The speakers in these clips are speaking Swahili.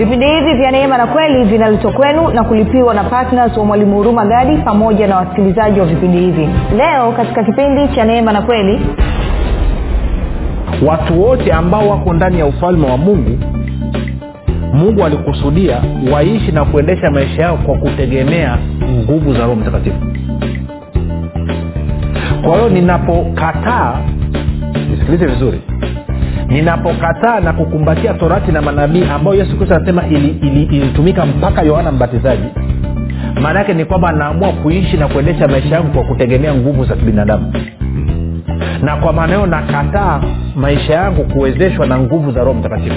vipindi hivi vya neema na kweli vinaletwa kwenu na kulipiwa na ptns wa mwalimu huruma gadi pamoja na wasikilizaji wa vipindi hivi. Leo katika kipindi cha neema na kweli watu wote ambao wako ndani ya ufalme wa mungu mungu alikusudia waishi na kuendesha maisha yao kwa kutegemea nguvu za roho mtakatifu. Kwa hiyo ninapokataa nisikilize vizuri ninapokataa na kukumbatia torati na manabii ambayo yesu kristo anasema ilitumika ili, ili mpaka yohana mbatizaji maana yake ni kwamba naamua kuishi na kuendesha maisha yangu kwa kutegemea nguvu za kibinadamu. Na kwa maana hiyo nakataa maisha yangu kuwezeshwa na nguvu za roho mtakatifu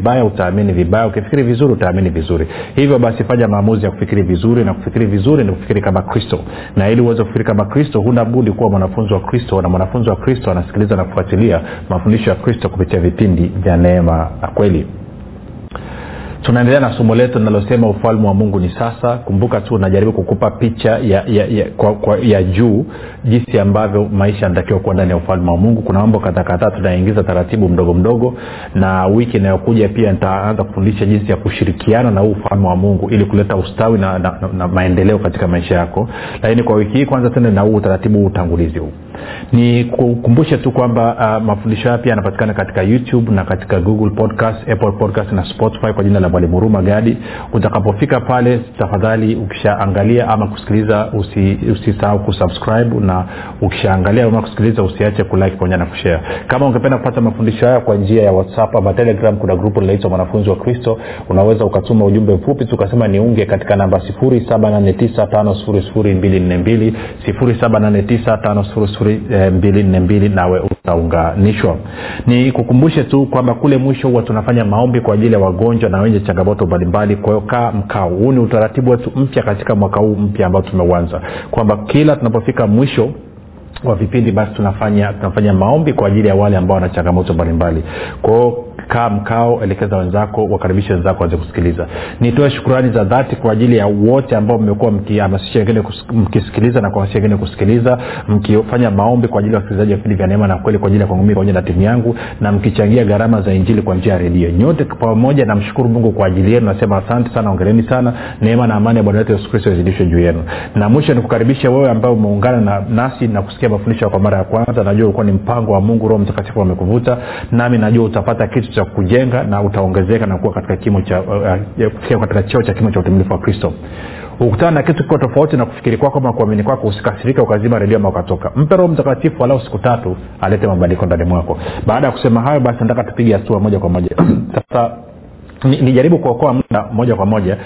vibaya utaamini vibaya. Ukifikiri vizuri utaamini vizuri. Hivyo basi fanya maamuzi ya kufikiri vizuri na kufikiri vizuri ni kufikiri kama kristo. Na ili uweze kufikiri kama kristo huna budi kuwa mwanafunzi wa kristo na mwanafunzi wa kristo anasikiliza na kufuatilia mafundisho ya kristo kupitia vipindi vya neema na kweli tunaendelea na somo letu linalosema ufalme wa mungu ni sasa. Kumbuka tu najaribu kukupa picha ya, ya, ya, kwa, kwa, ya juu jinsi ambavyo maisha yanatakiwa kuwa ndani ya ufalme wa mungu. Kuna mambo kadhaa kadhaa tunaingiza taratibu mdogo mdogo na wiki inayokuja pia nitaanza kufundisha jinsi ya kushirikiana na huu ufalme wa mungu ili kuleta ustawi na, na, na, na maendeleo katika maisha yako. Lakini kwa wiki hii kwanza tende na huu utaratibu huu utangulizi huu. Ni kukumbushe tu kwamba uh, mafundisho haya pia yanapatikana katika youtube na katika google podcast apple podcast na spotify kwa jina la mwalimu huruma gadi. Utakapofika pale tafadhali ukishaangalia ama kusikiliza usisahau usi kusubscribe na ukishaangalia ama kusikiliza usiache kulike pamoja na kushare. Kama ungependa kupata mafundisho haya kwa njia ya whatsapp ama telegram kuna grupu linaitwa mwanafunzi wa kristo. Unaweza ukatuma ujumbe mfupi tukasema niunge katika namba 7895242 7895242 nawe utaunganishwa. Ni kukumbushe tu kwamba kule mwisho huwa tunafanya maombi kwa ajili ya wagonjwa na wenye changamoto mbalimbali. Kwa kaa mkao. Huu ni utaratibu wetu mpya katika mwaka huu mpya ambao tumeuanza. Kwamba kila tunapofika mwisho wa vipindi basi tunafanya tunafanya maombi kwa ajili ya wale ambao wana changamoto mbalimbali. Kwao kaa mkao elekeza wenzako wakaribishe wenzako waweze kusikiliza. Nitoe shukurani za dhati kwa ajili ya wote ambao mmekuwa mkihamasisha wengine mkisikiliza na kuhamasisha wengine kusikiliza mkifanya maombi kwa ajili ya wasikilizaji wa vipindi vya neema na kweli kwa ajili ya kwangu pamoja na timu yangu na mkichangia gharama za injili kwa njia ya redio. Nyote pamoja namshukuru mungu kwa ajili yenu nasema asante sana ongereni sana. Neema na amani ya bwana wetu yesu kristo izidishwe juu yenu. Na mwisho nikukaribisha wewe ambaye umeungana na nasi na kusikia mafundisho kwa mara ya kwanza. Najua ulikuwa ni mpango wa mungu roho mtakatifu amekuvuta nami najua utapata kitu cha kujenga na utaongezeka na kuwa katika kimo cha uh, katika cheo cha kimo cha utimilifu wa kristo. Ukutana na kitu kiko tofauti na kufikiri kwako ama kuamini kwako usikasirika ukazima redio ama ukatoka. Mpe roho mtakatifu walau siku tatu alete mabadiliko ndani mwako. Baada ya kusema hayo basi nataka tupige hatua moja kwa moja. Sasa nijaribu ni kuokoa muda moja kwa moja.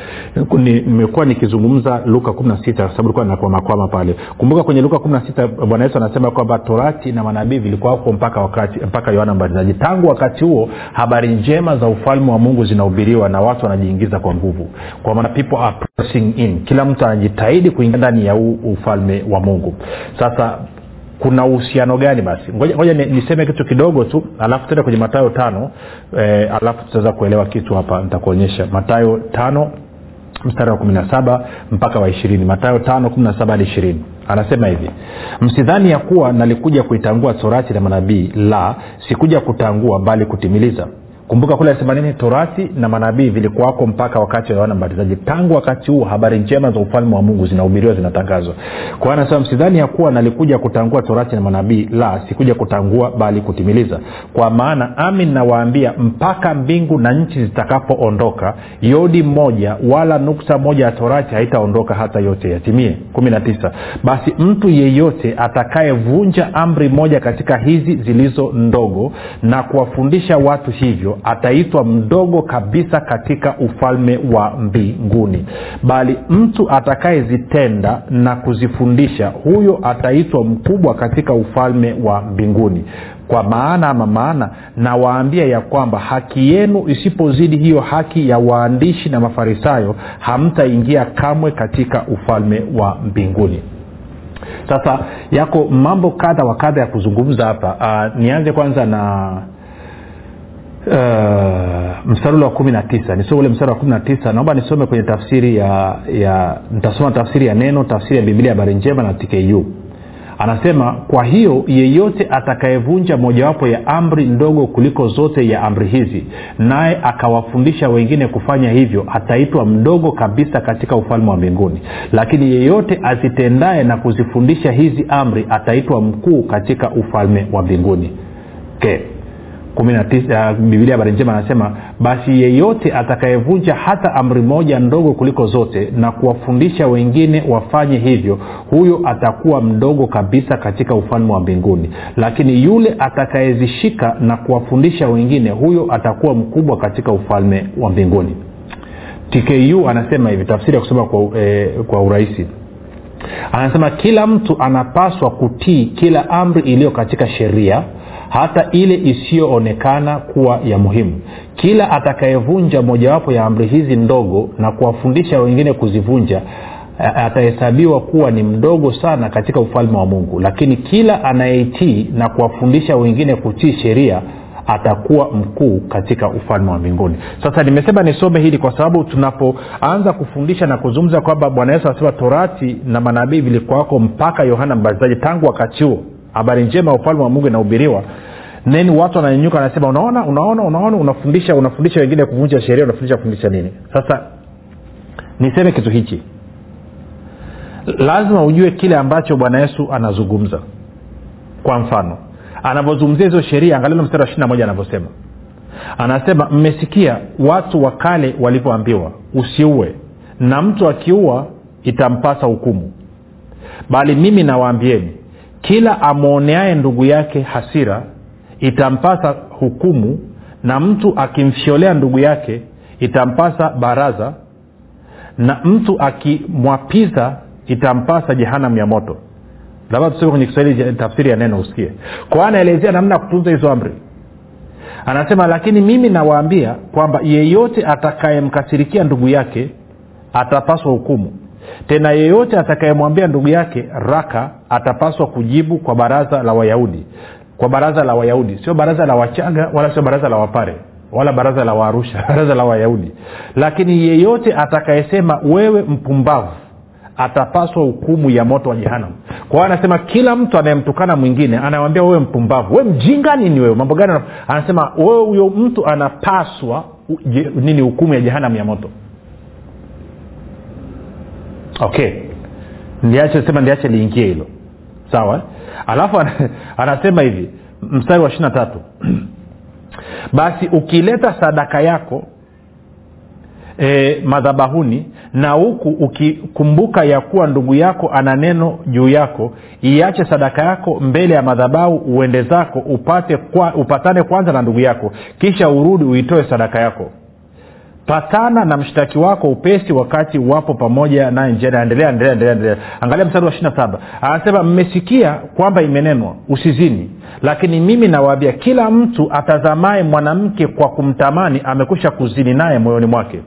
Nimekuwa ni, nikizungumza luka kumi na sita sababu likuwa nakwamakwama pale. Kumbuka kwenye luka kumi na sita bwana yesu anasema kwamba torati na manabii vilikuwako mpaka wakati mpaka yohana mbatizaji. Tangu wakati huo habari njema za ufalme wa mungu zinahubiriwa na watu wanajiingiza kwa nguvu. Kwa maana people are pressing in. Kila mtu anajitahidi kuingia ndani ya huu ufalme wa mungu. Sasa kuna uhusiano gani basi? Ngoja, niseme kitu kidogo tu alafu tenda kwenye matayo tano e, alafu tutaweza kuelewa kitu hapa nitakuonyesha. Matayo tano mstari wa kumi na saba mpaka wa ishirini. Matayo tano kumi na saba hadi ishirini. Anasema hivi msidhani ya kuwa nalikuja kuitangua torati na manabii la sikuja kutangua bali kutimiliza kumbuka kule themanini torati na manabii vilikuwako mpaka wakati wa yohana mbatizaji. Tangu wakati huo habari njema za ufalme wa mungu zinahubiriwa zinatangazwa. Kwa hiyo anasema msidhani ya kuwa nalikuja kutangua torati na manabii? La sikuja kutangua bali kutimiliza. Kwa maana amin nawaambia mpaka mbingu na nchi zitakapoondoka yodi moja wala nukta moja ya torati haitaondoka hata yote yatimie. Kumi na tisa. Basi mtu yeyote atakayevunja amri moja katika hizi zilizo ndogo na kuwafundisha watu hivyo ataitwa mdogo kabisa katika ufalme wa mbinguni. Bali mtu atakayezitenda na kuzifundisha huyo ataitwa mkubwa katika ufalme wa mbinguni. Kwa maana ama maana nawaambia ya kwamba haki yenu isipozidi hiyo haki ya waandishi na mafarisayo hamtaingia kamwe katika ufalme wa mbinguni. Sasa yako mambo kadha wa kadha ya kuzungumza hapa. Uh, nianze kwanza na uh, wa kumi na tisa. Nisome ule mstari wa kumi na tisa. Naomba nisome kwenye tafsiri ya ya nitasoma tafsiri ya neno tafsiri ya biblia habari njema na tku anasema kwa hiyo yeyote atakayevunja mojawapo ya amri ndogo kuliko zote ya amri hizi naye akawafundisha wengine kufanya hivyo ataitwa mdogo kabisa katika ufalme wa mbinguni. Lakini yeyote azitendaye na kuzifundisha hizi amri ataitwa mkuu katika ufalme wa mbinguni. Okay biblia habari njema anasema basi yeyote atakayevunja hata amri moja ndogo kuliko zote na kuwafundisha wengine wafanye hivyo huyo atakuwa mdogo kabisa katika ufalme wa mbinguni. Lakini yule atakayezishika na kuwafundisha wengine huyo atakuwa mkubwa katika ufalme wa mbinguni. Tku anasema hivi tafsiri ya kusema kwa, eh, kwa urahisi. Anasema kila mtu anapaswa kutii kila amri iliyo katika sheria hata ile isiyoonekana kuwa ya muhimu. Kila atakayevunja mojawapo ya amri hizi ndogo na kuwafundisha wengine kuzivunja atahesabiwa kuwa ni mdogo sana katika ufalme wa mungu. Lakini kila anayeitii na kuwafundisha wengine kutii sheria atakuwa mkuu katika ufalme wa mbinguni. Sasa nimesema nisome hili kwa sababu tunapoanza kufundisha na kuzungumza kwamba bwana yesu anasema torati na manabii vilikuwako mpaka yohana mbatizaji tangu wakati huo habari njema ya ufalme wa mungu inahubiriwa. Neni watu wananyanyuka wanasema unaona unaona unaona unafundisha unafundisha wengine kuvunja sheria unafundisha kufundisha nini? Sasa niseme kitu hichi. Lazima ujue kile ambacho bwana yesu anazungumza. Kwa mfano anavyozungumzia hizo sheria angalilo mstari wa ishiri moja anavyosema. Anasema mmesikia watu wa kale walivyoambiwa usiue na mtu akiua itampasa hukumu. Bali mimi nawaambieni kila amwoneaye ndugu yake hasira itampasa hukumu na mtu akimfyolea ndugu yake itampasa baraza na mtu akimwapiza itampasa jehanamu ya moto. Labda tuseme kwenye kiswahili tafsiri ya neno usikie. Kwa anaelezea namna ya kutunza hizo amri. Anasema lakini mimi nawaambia kwamba yeyote atakayemkasirikia ndugu yake atapaswa hukumu tena yeyote atakayemwambia ndugu yake raka atapaswa kujibu kwa baraza la wayahudi. Kwa baraza la wayahudi. Sio baraza la wachaga wala sio baraza la wapare wala baraza la waarusha baraza la wayahudi. Lakini yeyote atakayesema wewe mpumbavu atapaswa hukumu ya moto wa jehanam kwa hiyo anasema kila mtu anayemtukana mwingine anamwambia wewe mpumbavu we mjinga nini wewe? Mambo gani? Anasema wewe huyo mtu anapaswa nini hukumu ya jehanam ya moto okay. Niache sema niache liingie hilo. Sawa alafu anasema hivi mstari wa ishiri tatu. Basi ukileta sadaka yako e, madhabahuni na huku ukikumbuka ya kuwa ndugu yako ana neno juu yako iache sadaka yako mbele ya madhabahu uende zako upate kwa, upatane kwanza na ndugu yako kisha urudi uitoe sadaka yako patana na mshtaki wako upesi wakati wapo pamoja naye njiani endelea endelea endelea angalia mstari wa ishiri na saba. Anasema mmesikia kwamba imenenwa usizini. Lakini mimi nawaambia kila mtu atazamaye mwanamke kwa kumtamani amekwisha kuzini naye moyoni mwake.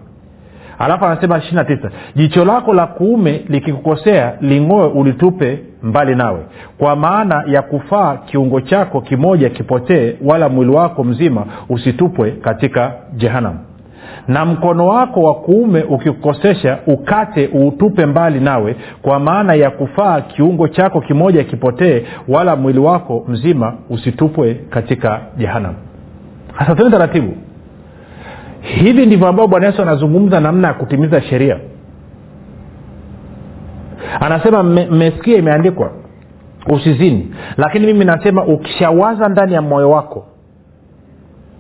Alafu anasema ishiri na tisa jicho lako la kuume likikukosea ling'oe ulitupe mbali nawe. Kwa maana ya kufaa kiungo chako kimoja kipotee wala mwili wako mzima usitupwe katika jehanamu na mkono wako wa kuume ukikukosesha ukate uutupe mbali nawe kwa maana ya kufaa kiungo chako kimoja kipotee wala mwili wako mzima usitupwe katika jehanam hasa tene taratibu. Hivi ndivyo ambavyo bwana yesu anazungumza namna ya kutimiza sheria. Anasema mmesikia imeandikwa usizini. Lakini mimi nasema ukishawaza ndani ya moyo wako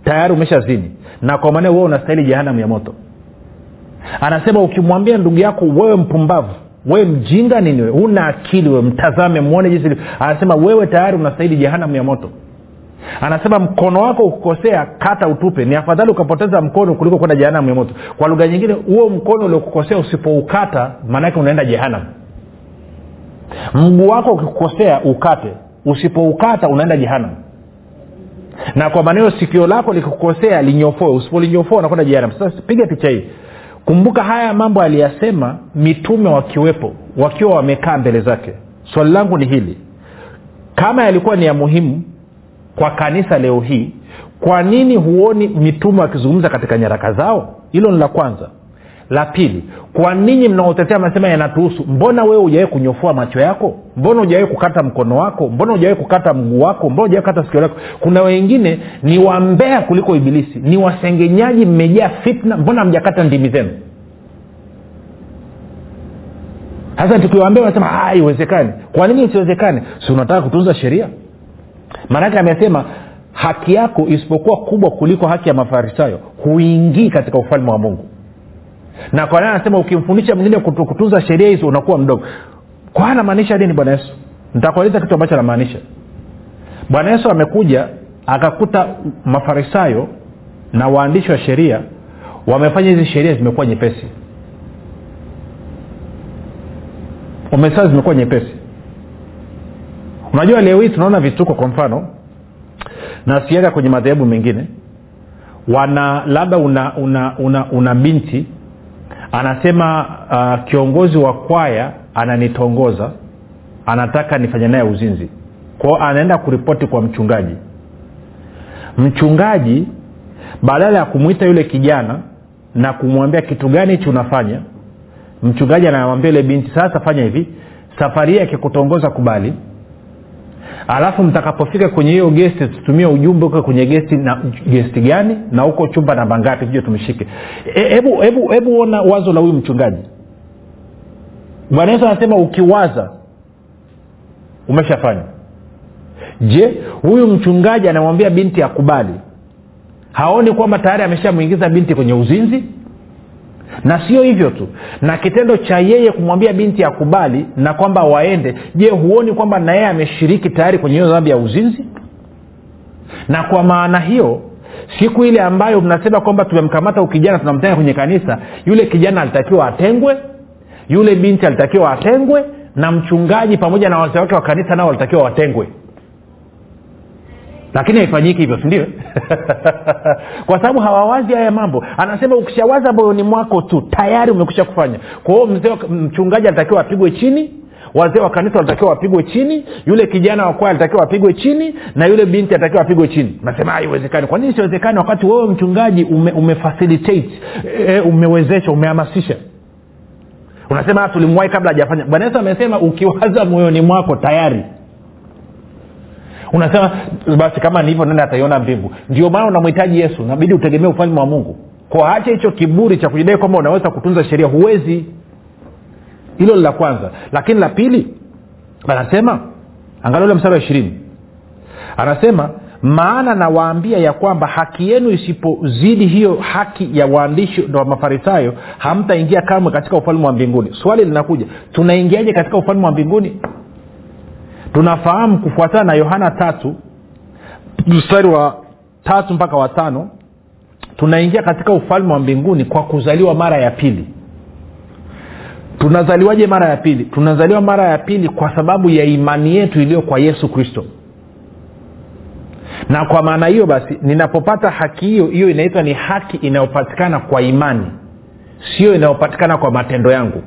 tayari umeshazini. Na kwa maana wewe unastahili jehanamu ya moto. Anasema ukimwambia ndugu yako wewe mpumbavu wewe mjinga nini wewe? Una akili wewe mtazame mwone jinsi anasema wewe tayari unastahili jehanamu ya moto. Anasema mkono wako ukukosea kata utupe. Ni afadhali ukapoteza mkono kuliko kwenda jehanamu ya moto. Kwa lugha nyingine huo mkono uliokukosea usipoukata maanake unaenda jehanamu. Mguu wako ukikukosea ukate. Usipoukata unaenda jehanamu na kwa maneno sikio lako likikukosea linyofoe usipolinyofoa unakwenda jehanamu sasa piga picha hii. Kumbuka haya mambo aliyasema mitume wakiwepo wakiwa wamekaa mbele zake. Swali langu ni hili. Kama yalikuwa ni ya muhimu kwa kanisa leo hii kwa nini huoni mitume wakizungumza katika nyaraka zao? Hilo ni la kwanza la pili kwa ninyi mnaotetea masema yanatuhusu mbona wewe hujawai kunyofua macho yako? Mbona hujawai kukata mkono wako? Mbona hujawai kukata mguu wako? Mbona hujawai kukata sikio lako? Kuna wengine ni wambea kuliko ibilisi ni wasengenyaji mmejaa fitna mbona mjakata ndimi zenu? Sasa tukiwaambia wanasema haiwezekani. Kwa nini isiwezekane? Si unataka kutunza sheria? Maanake amesema haki yako isipokuwa kubwa kuliko haki ya mafarisayo huingii katika ufalme wa mungu na kwa nini anasema ukimfundisha mwingine kutunza sheria hizo unakuwa mdogo? Kwa anamaanisha nini bwana yesu? Nitakueleza kitu ambacho anamaanisha. Bwana yesu amekuja akakuta mafarisayo na waandishi wa sheria wamefanya hizi sheria zimekuwa nyepesi. Umesaa zimekuwa nyepesi. Unajua leo hii tunaona vituko kwa mfano nasikiaga kwenye madhehebu mengine wana labda una una una, una binti anasema uh, kiongozi wa kwaya ananitongoza anataka nifanye naye uzinzi. Kwao anaenda kuripoti kwa mchungaji. Mchungaji badala ya kumwita yule kijana na kumwambia kitu gani hichi unafanya mchungaji anamwambia yule binti sasa fanya hivi safari hii akikutongoza kubali alafu mtakapofika kwenye hiyo gesti tutumie ujumbe uko kwenye gesti na gesti gani? Na huko chumba namba ngapi tuje tumshike. Hebu e, hebu ona wazo la huyu mchungaji. Bwana yesu anasema ukiwaza umeshafanya. Je huyu mchungaji anamwambia binti akubali? Haoni kwamba tayari ameshamwingiza binti kwenye uzinzi na sio hivyo tu. Na kitendo cha yeye kumwambia binti akubali na kwamba waende je huoni kwamba na yeye ameshiriki tayari kwenye hiyo dhambi ya uzinzi? Na kwa maana hiyo siku ile ambayo mnasema kwamba tumemkamata ukijana tunamtenga kwenye kanisa yule kijana alitakiwa atengwe yule binti alitakiwa atengwe na mchungaji pamoja na wazee wake wa kanisa nao walitakiwa watengwe lakini haifanyiki hivyo sindio kwa sababu hawawazi haya mambo. Anasema ukishawaza moyoni mwako tu tayari umekusha kufanya. Kwa mzee mchungaji alitakiwa apigwe chini wazee wa kanisa walitakiwa wapigwe chini yule kijana wa kwaya alitakiwa apigwe chini na yule binti alitakiwa apigwe chini. Nasema haiwezekani. Kwa nini siwezekani wakati wewe mchungaji ume, umefacilitate e, umewezesha umehamasisha? Unasema tulimwahi kabla hajafanya. Bwana yesu amesema ukiwaza moyoni mwako tayari unasema basi kama nilivyo nani ataiona mbingu? Ndio maana unamhitaji yesu nabidi utegemee ufalme wa mungu. Kwa hacha hicho kiburi cha kujidai kwamba unaweza kutunza sheria huwezi. Hilo la kwanza. Lakini la pili anasema angalia mstari wa ishirini. Anasema maana nawaambia ya kwamba haki yenu isipozidi hiyo haki ya waandishi wa mafarisayo hamtaingia kamwe katika ufalme wa mbinguni. Swali linakuja tunaingiaje katika ufalme wa mbinguni tunafahamu kufuatana na yohana tatu mstari wa tatu mpaka watano tunaingia katika ufalme wa mbinguni kwa kuzaliwa mara ya pili. Tunazaliwaje mara ya pili? Tunazaliwa mara ya pili kwa sababu ya imani yetu iliyo kwa yesu kristo. Na kwa maana hiyo basi ninapopata haki hiyo hiyo inaitwa ni haki inayopatikana kwa imani sio inayopatikana kwa matendo yangu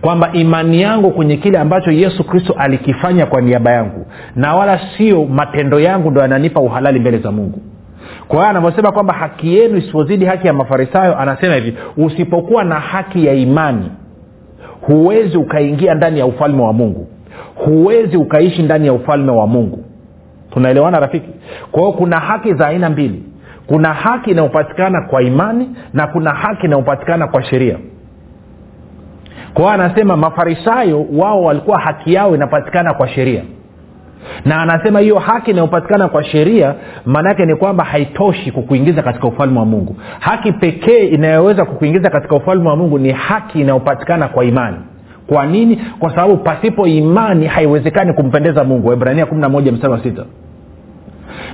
kwamba imani yangu kwenye kile ambacho yesu kristo alikifanya kwa niaba yangu na wala sio matendo yangu ndo yananipa uhalali mbele za mungu. Kwa hiyo anavyosema kwamba haki yenu isipozidi haki ya mafarisayo anasema hivi usipokuwa na haki ya imani huwezi ukaingia ndani ya ufalme wa mungu. Huwezi ukaishi ndani ya ufalme wa mungu. Tunaelewana rafiki? Kwa hiyo kuna haki za aina mbili. Kuna haki inayopatikana kwa imani na kuna haki inayopatikana kwa sheria kwa hiyo anasema mafarisayo wao walikuwa haki yao inapatikana kwa sheria. Na anasema hiyo haki inayopatikana kwa sheria maanaake ni kwamba haitoshi kukuingiza katika ufalme wa mungu. Haki pekee inayoweza kukuingiza katika ufalme wa mungu ni haki inayopatikana kwa imani. Kwa nini? Kwa sababu pasipo imani haiwezekani kumpendeza mungu. Waibrania 11 mstari wa sita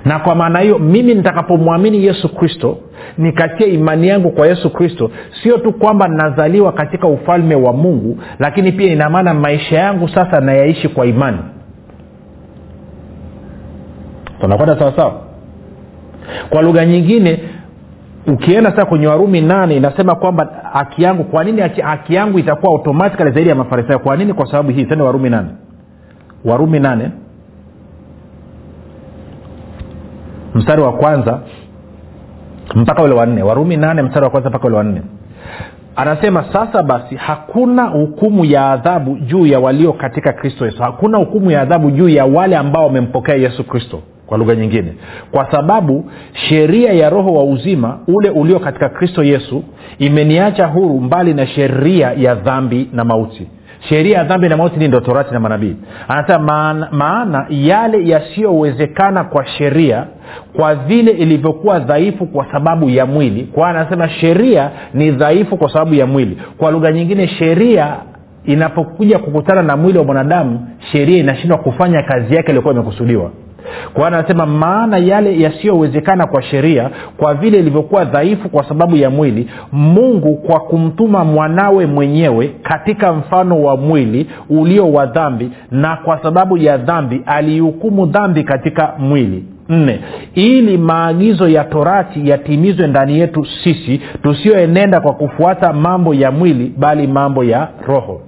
na kwa maana hiyo mimi nitakapomwamini yesu kristo nikatia imani yangu kwa yesu kristo sio tu kwamba nazaliwa katika ufalme wa mungu lakini pia ina maana maisha yangu sasa nayaishi kwa imani. Tunakwenda sawasawa kwa lugha nyingine ukienda sasa kwenye warumi nane inasema kwamba haki yangu kwa nini haki yangu itakuwa automatikali zaidi ya mafarisayo? Kwa nini? Kwa sababu hii tende warumi nane. Warumi nane mstari wa kwanza mpaka ule wanne warumi nane mstari wa kwanza mpaka ule wanne anasema sasa basi hakuna hukumu ya adhabu juu ya walio katika kristo yesu. Hakuna hukumu ya adhabu juu ya wale ambao wamempokea yesu kristo kwa lugha nyingine. Kwa sababu sheria ya roho wa uzima ule ulio katika kristo yesu imeniacha huru mbali na sheria ya dhambi na mauti sheria ya dhambi na mauti ndo torati na manabii. Anasema maana, maana yale yasiyowezekana kwa sheria kwa vile ilivyokuwa dhaifu kwa sababu ya mwili. Kwa anasema sheria ni dhaifu kwa sababu ya mwili. Kwa lugha nyingine sheria inapokuja kukutana na mwili wa mwanadamu sheria inashindwa kufanya kazi yake iliyokuwa imekusudiwa kwa anasema maana yale yasiyowezekana kwa sheria kwa vile ilivyokuwa dhaifu kwa sababu ya mwili mungu kwa kumtuma mwanawe mwenyewe katika mfano wa mwili ulio wa dhambi na kwa sababu ya dhambi alihukumu dhambi katika mwili. Nne ili maagizo ya torati yatimizwe ndani yetu sisi tusiyoenenda kwa kufuata mambo ya mwili bali mambo ya roho.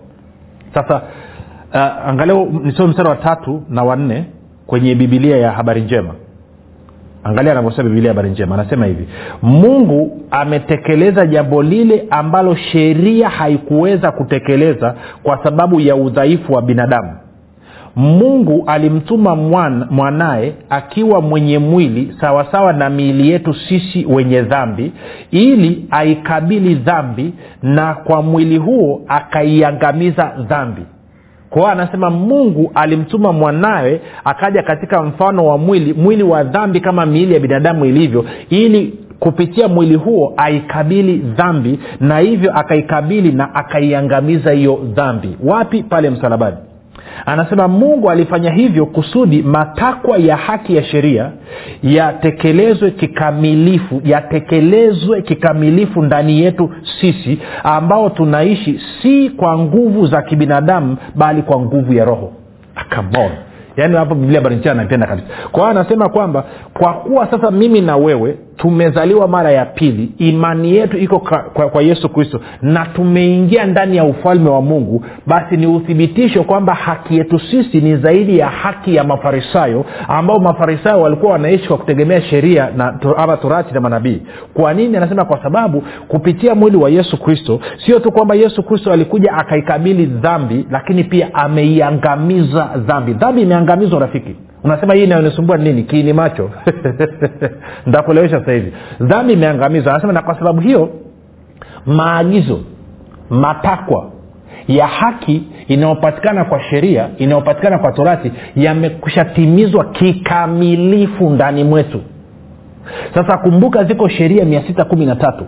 Sasa uh, angalia nisome mstari wa tatu na wanne kwenye bibilia ya habari njema. Angalia anavyosema bibilia habari njema anasema hivi mungu ametekeleza jambo lile ambalo sheria haikuweza kutekeleza kwa sababu ya udhaifu wa binadamu. Mungu alimtuma mwan, mwanaye akiwa mwenye mwili sawasawa na miili yetu sisi wenye dhambi ili aikabili dhambi na kwa mwili huo akaiangamiza dhambi kwa hiyo anasema mungu alimtuma mwanawe akaja katika mfano wa mwili mwili wa dhambi kama miili ya binadamu ilivyo ili kupitia mwili huo aikabili dhambi na hivyo akaikabili na akaiangamiza hiyo dhambi. Wapi? Pale msalabani anasema mungu alifanya hivyo kusudi matakwa ya haki ya sheria yatekelezwe kikamilifu yatekelezwe kikamilifu ndani yetu sisi ambao tunaishi si kwa nguvu za kibinadamu bali kwa nguvu ya roho. Akamon yaani hapo biblia barichana naipenda kabisa. Kwa hiyo anasema kwamba kwa kuwa sasa mimi na wewe tumezaliwa mara ya pili. Imani yetu iko kwa, kwa, kwa yesu kristo. Na tumeingia ndani ya ufalme wa mungu. Basi ni uthibitisho kwamba haki yetu sisi ni zaidi ya haki ya mafarisayo ambao mafarisayo walikuwa wanaishi kwa kutegemea sheria na ama torati na manabii. Kwa nini? Anasema kwa sababu kupitia mwili wa yesu kristo sio tu kwamba yesu kristo alikuja akaikabili dhambi lakini pia ameiangamiza dhambi. Dhambi imeangamizwa rafiki unasema hii inayonisumbua nini? Kiini macho. Ntakuelewesha sasa hivi. Dhambi imeangamizwa. Anasema na kwa sababu hiyo maagizo matakwa ya haki inayopatikana kwa sheria inayopatikana kwa torati yamekushatimizwa kikamilifu ndani mwetu. Sasa kumbuka ziko sheria mia sita kumi na tatu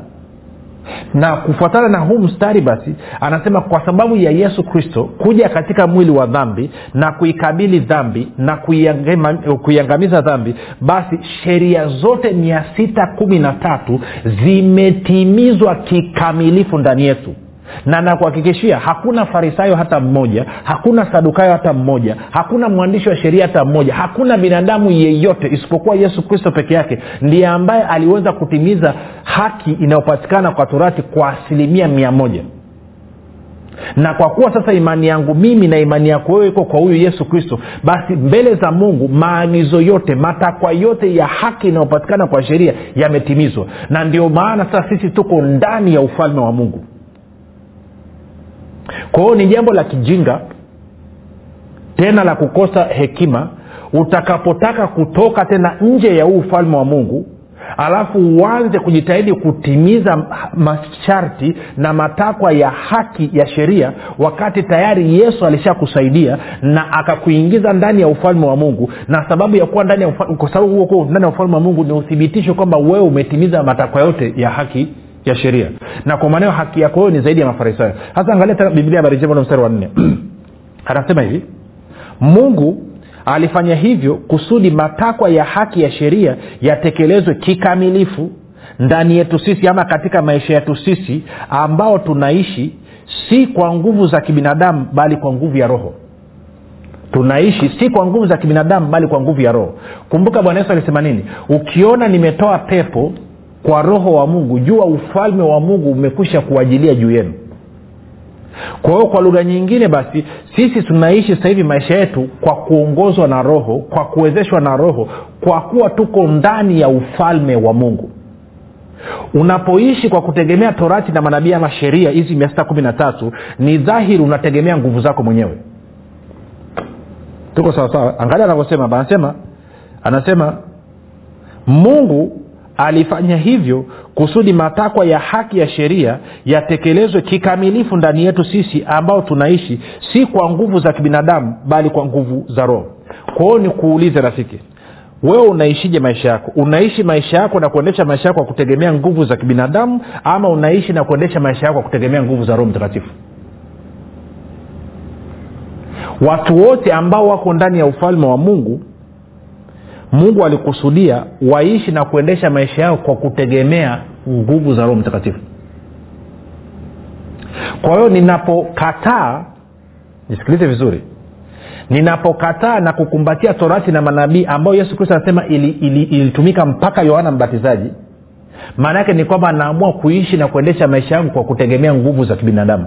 na kufuatana na huu mstari basi anasema kwa sababu ya yesu kristo kuja katika mwili wa dhambi na kuikabili dhambi na kuiangamiza dhambi basi sheria zote mia sita kumi na tatu zimetimizwa kikamilifu ndani yetu na nakuhakikishia hakuna farisayo hata mmoja hakuna sadukayo hata mmoja hakuna mwandishi wa sheria hata mmoja hakuna binadamu yeyote isipokuwa yesu kristo peke yake ndiye ambaye aliweza kutimiza haki inayopatikana kwa torati kwa asilimia mia moja. Na kwa kuwa sasa imani yangu mimi na imani yako wewe iko kwa huyu yesu kristo basi mbele za mungu maagizo yote matakwa yote ya haki inayopatikana kwa sheria yametimizwa. Na ndio maana sasa sisi tuko ndani ya ufalme wa mungu kwa hiyo ni jambo la kijinga tena la kukosa hekima. Utakapotaka kutoka tena nje ya huu ufalme wa mungu alafu uanze kujitahidi kutimiza masharti na matakwa ya haki ya sheria wakati tayari yesu alishakusaidia na akakuingiza ndani ya ufalme wa mungu. Na sababu ya kuwa ndani ya ufalme, kwa sababu ndani ya ufalme wa mungu ni uthibitisho kwamba wewe umetimiza matakwa yote ya haki ya sheria. Na kwa maneo haki yako wewe ni zaidi ya mafarisayo. Hasa angalia tena biblia habari njema mstari wa nne. Anasema hivi mungu alifanya hivyo kusudi matakwa ya haki ya sheria yatekelezwe kikamilifu ndani yetu sisi ama katika maisha yetu sisi ambao tunaishi si kwa nguvu za kibinadamu bali kwa nguvu ya roho. Tunaishi si kwa nguvu za kibinadamu bali kwa nguvu ya roho. Kumbuka bwana yesu alisema nini? Ukiona nimetoa pepo kwa roho wa mungu jua ufalme wa mungu umekwisha kuajilia juu yenu. Kwa hiyo kwa lugha nyingine basi sisi tunaishi sasa hivi maisha yetu kwa kuongozwa na roho kwa kuwezeshwa na roho kwa kuwa tuko ndani ya ufalme wa mungu. Unapoishi kwa kutegemea torati na manabii ama sheria hizi mia sita kumi na tatu ni dhahiri unategemea nguvu zako mwenyewe. Tuko sawasawa angalia anavyosema anasema anasema mungu alifanya hivyo kusudi matakwa ya haki ya sheria yatekelezwe kikamilifu ndani yetu sisi ambao tunaishi si kwa nguvu za kibinadamu bali kwa nguvu za roho. Kwa ni kuulize rafiki wewe unaishije maisha yako? Unaishi maisha yako na kuendesha maisha yako kwa kutegemea nguvu za kibinadamu ama unaishi na kuendesha maisha yako kwa kutegemea nguvu za roho mtakatifu? Watu wote ambao wako ndani ya ufalme wa mungu mungu alikusudia waishi na kuendesha maisha yao kwa kutegemea nguvu za roho mtakatifu. Kwa hiyo ninapokataa nisikilize vizuri ninapokataa na kukumbatia torati na manabii ambayo yesu kristo anasema ilitumika ili, ili, mpaka yohana mbatizaji maana yake ni kwamba naamua kuishi na kuendesha maisha yangu kwa kutegemea nguvu za kibinadamu.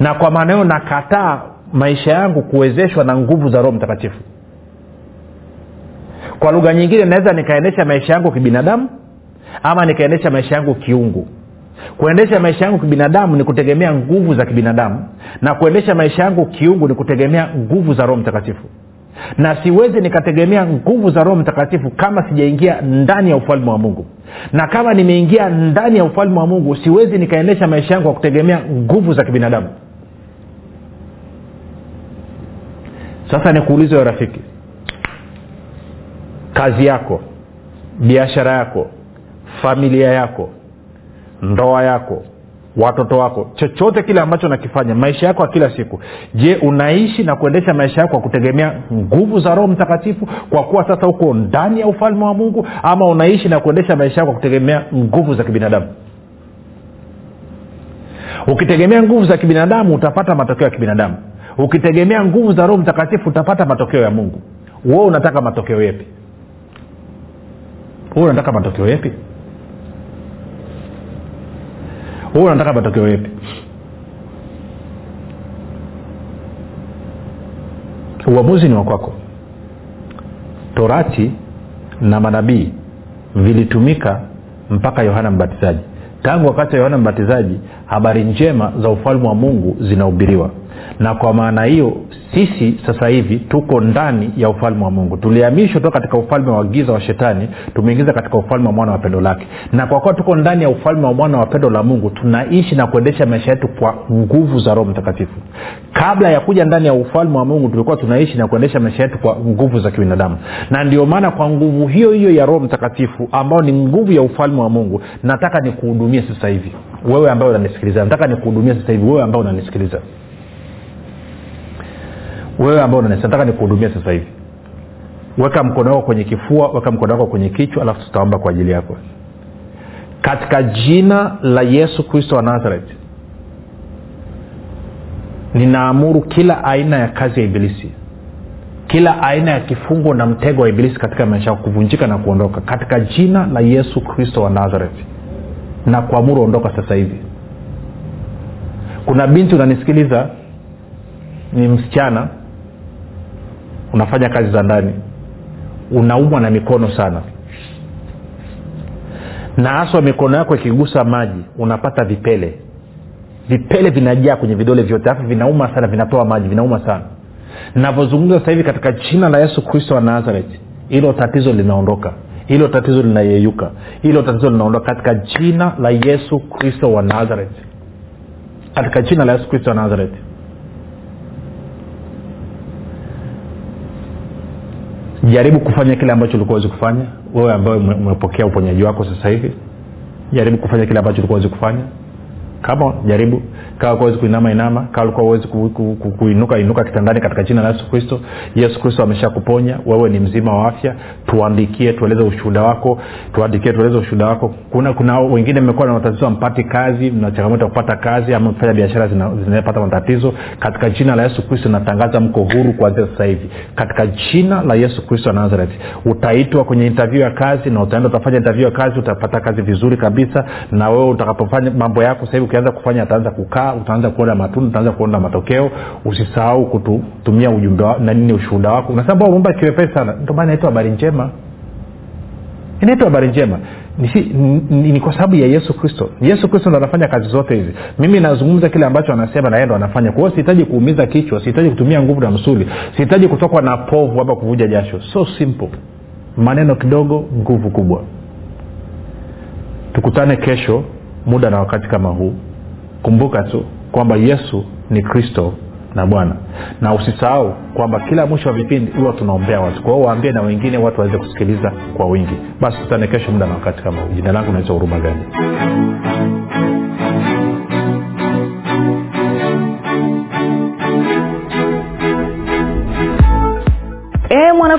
Na kwa maana hiyo nakataa maisha yangu kuwezeshwa na nguvu za roho mtakatifu kwa lugha nyingine naweza nikaendesha maisha yangu kibinadamu ama nikaendesha maisha yangu kiungu. Kuendesha maisha yangu kibinadamu ni kutegemea nguvu za kibinadamu na kuendesha maisha yangu kiungu ni kutegemea nguvu za roho mtakatifu. Na siwezi nikategemea nguvu za roho mtakatifu kama sijaingia ndani ya ufalme wa mungu. Na kama nimeingia ndani ya ufalme wa mungu siwezi nikaendesha maisha yangu kwa kutegemea nguvu za kibinadamu. Sasa nikuulize rafiki kazi yako biashara yako familia yako ndoa yako watoto wako chochote kile ambacho nakifanya maisha yako ya kila siku. Je unaishi na kuendesha maisha yako kwa kutegemea nguvu za roho mtakatifu kwa kuwa sasa huko ndani ya ufalme wa mungu ama unaishi na kuendesha maisha yako kwa kutegemea nguvu za kibinadamu? Ukitegemea nguvu za kibinadamu utapata matokeo ya kibinadamu. Ukitegemea nguvu za roho mtakatifu utapata matokeo ya mungu. Wewe unataka matokeo yepi wewe unataka matokeo yepi wewe unataka matokeo yepi uamuzi ni wa kwako. Torati na manabii vilitumika mpaka yohana mbatizaji. Tangu wakati wa yohana mbatizaji habari njema za ufalme wa mungu zinahubiriwa na kwa maana hiyo sisi sasa hivi tuko ndani ya ufalme wa mungu. Tulihamishwa toka katika ufalme wa giza wa shetani tumeingiza katika ufalme wa mwana wa pendo lake. Na kwa kuwa tuko ndani ya ufalme wa mwana wa pendo la mungu tunaishi na kuendesha maisha yetu kwa nguvu za roho mtakatifu. Kabla ya kuja ndani ya ufalme wa mungu tulikuwa tunaishi na kuendesha maisha yetu kwa nguvu za kibinadamu na ndio maana kwa nguvu hiyo hiyo ya roho mtakatifu ambao ni nguvu ya ufalme wa mungu nataka nikuhudumie sasa hivi. Wewe ambaye unanisikiliza nataka nikuhudumie sasa hivi wewe ambaye unanisikiliza wewe ambao nataka nikuhudumia sasa hivi. Weka mkono wako kwenye kifua weka mkono wako kwenye kichwa alafu tutaomba kwa ajili yako. Katika jina la yesu kristo wa nazareti ninaamuru kila aina ya kazi ya ibilisi kila aina ya kifungo na mtego wa ibilisi katika maisha yako kuvunjika na kuondoka. Katika jina la yesu kristo wa nazareti na kuamuru ondoka sasa hivi. Kuna binti unanisikiliza ni msichana unafanya kazi za ndani. Unaumwa na mikono sana. Na haswa mikono yako ikigusa maji unapata vipele. Vipele vinajaa kwenye vidole vyote afu vinauma sana vinatoa maji vinauma sana. Navyozungumza sasa hivi katika jina la yesu kristo wa nazareth hilo tatizo linaondoka. Hilo tatizo linayeyuka. Hilo tatizo linaondoka katika jina la yesu kristo wa nazareth. Katika jina la yesu kristo wa nazareth jaribu kufanya kile ambacho ulikuwa wezi kufanya. Wewe ambayo umepokea uponyaji wako sasa hivi jaribu kufanya kile ambacho ulikuwa wezi kufanya. Kama jaribu kaa ulikuwa uwezi kuinama inama. Kaa uwezi ku, ku, ku, kuinuka inuka kitandani katika jina la yesu kristo. Yesu kristo ameshakuponya. Wewe ni mzima wa afya. Tuandikie tueleze ushuhuda wako. Tuandikie tueleze ushuhuda wako. Kuna kuna wengine mmekuwa na matatizo ampati kazi mna changamoto ya kupata kazi ama fanya biashara zinapata matatizo. Katika jina la yesu kristo natangaza mko huru kuanzia sasa hivi. Katika jina la yesu kristo wa nazareth utaitwa kwenye intervyu ya kazi na utaenda utafanya intervyu ya kazi utapata kazi vizuri kabisa. Na wewe utakapofanya mambo yako sasa hivi ukianza kufanya ataanza kukaa utaanza kuona matunda utaanza kuona matokeo. Usisahau kutumia ujumbe na nini ushuhuda wako. Unasema umeomba kiwepesi sana ndio maana inaitwa habari njema. Inaitwa habari njema. Nisi, ni, ni, ni kwa sababu ya yesu kristo. Yesu kristo ndo anafanya kazi zote hizi. Mimi nazungumza kile ambacho anasema naye ndo anafanya. Kwa hiyo sihitaji kuumiza kichwa sihitaji kutumia nguvu na msuli sihitaji kutokwa na povu ama kuvuja jasho. So simple. Maneno kidogo nguvu kubwa. Tukutane kesho muda na wakati kama huu kumbuka tu kwamba yesu ni kristo na bwana. Na usisahau kwamba kila mwisho wa vipindi huwa tunaombea watu. Kwa hiyo waambie na wengine watu waweze kusikiliza kwa wingi. Basi tutane kesho muda na wakati kama huu. Jina langu naitwa huruma gani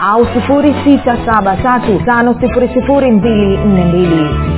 au 6735242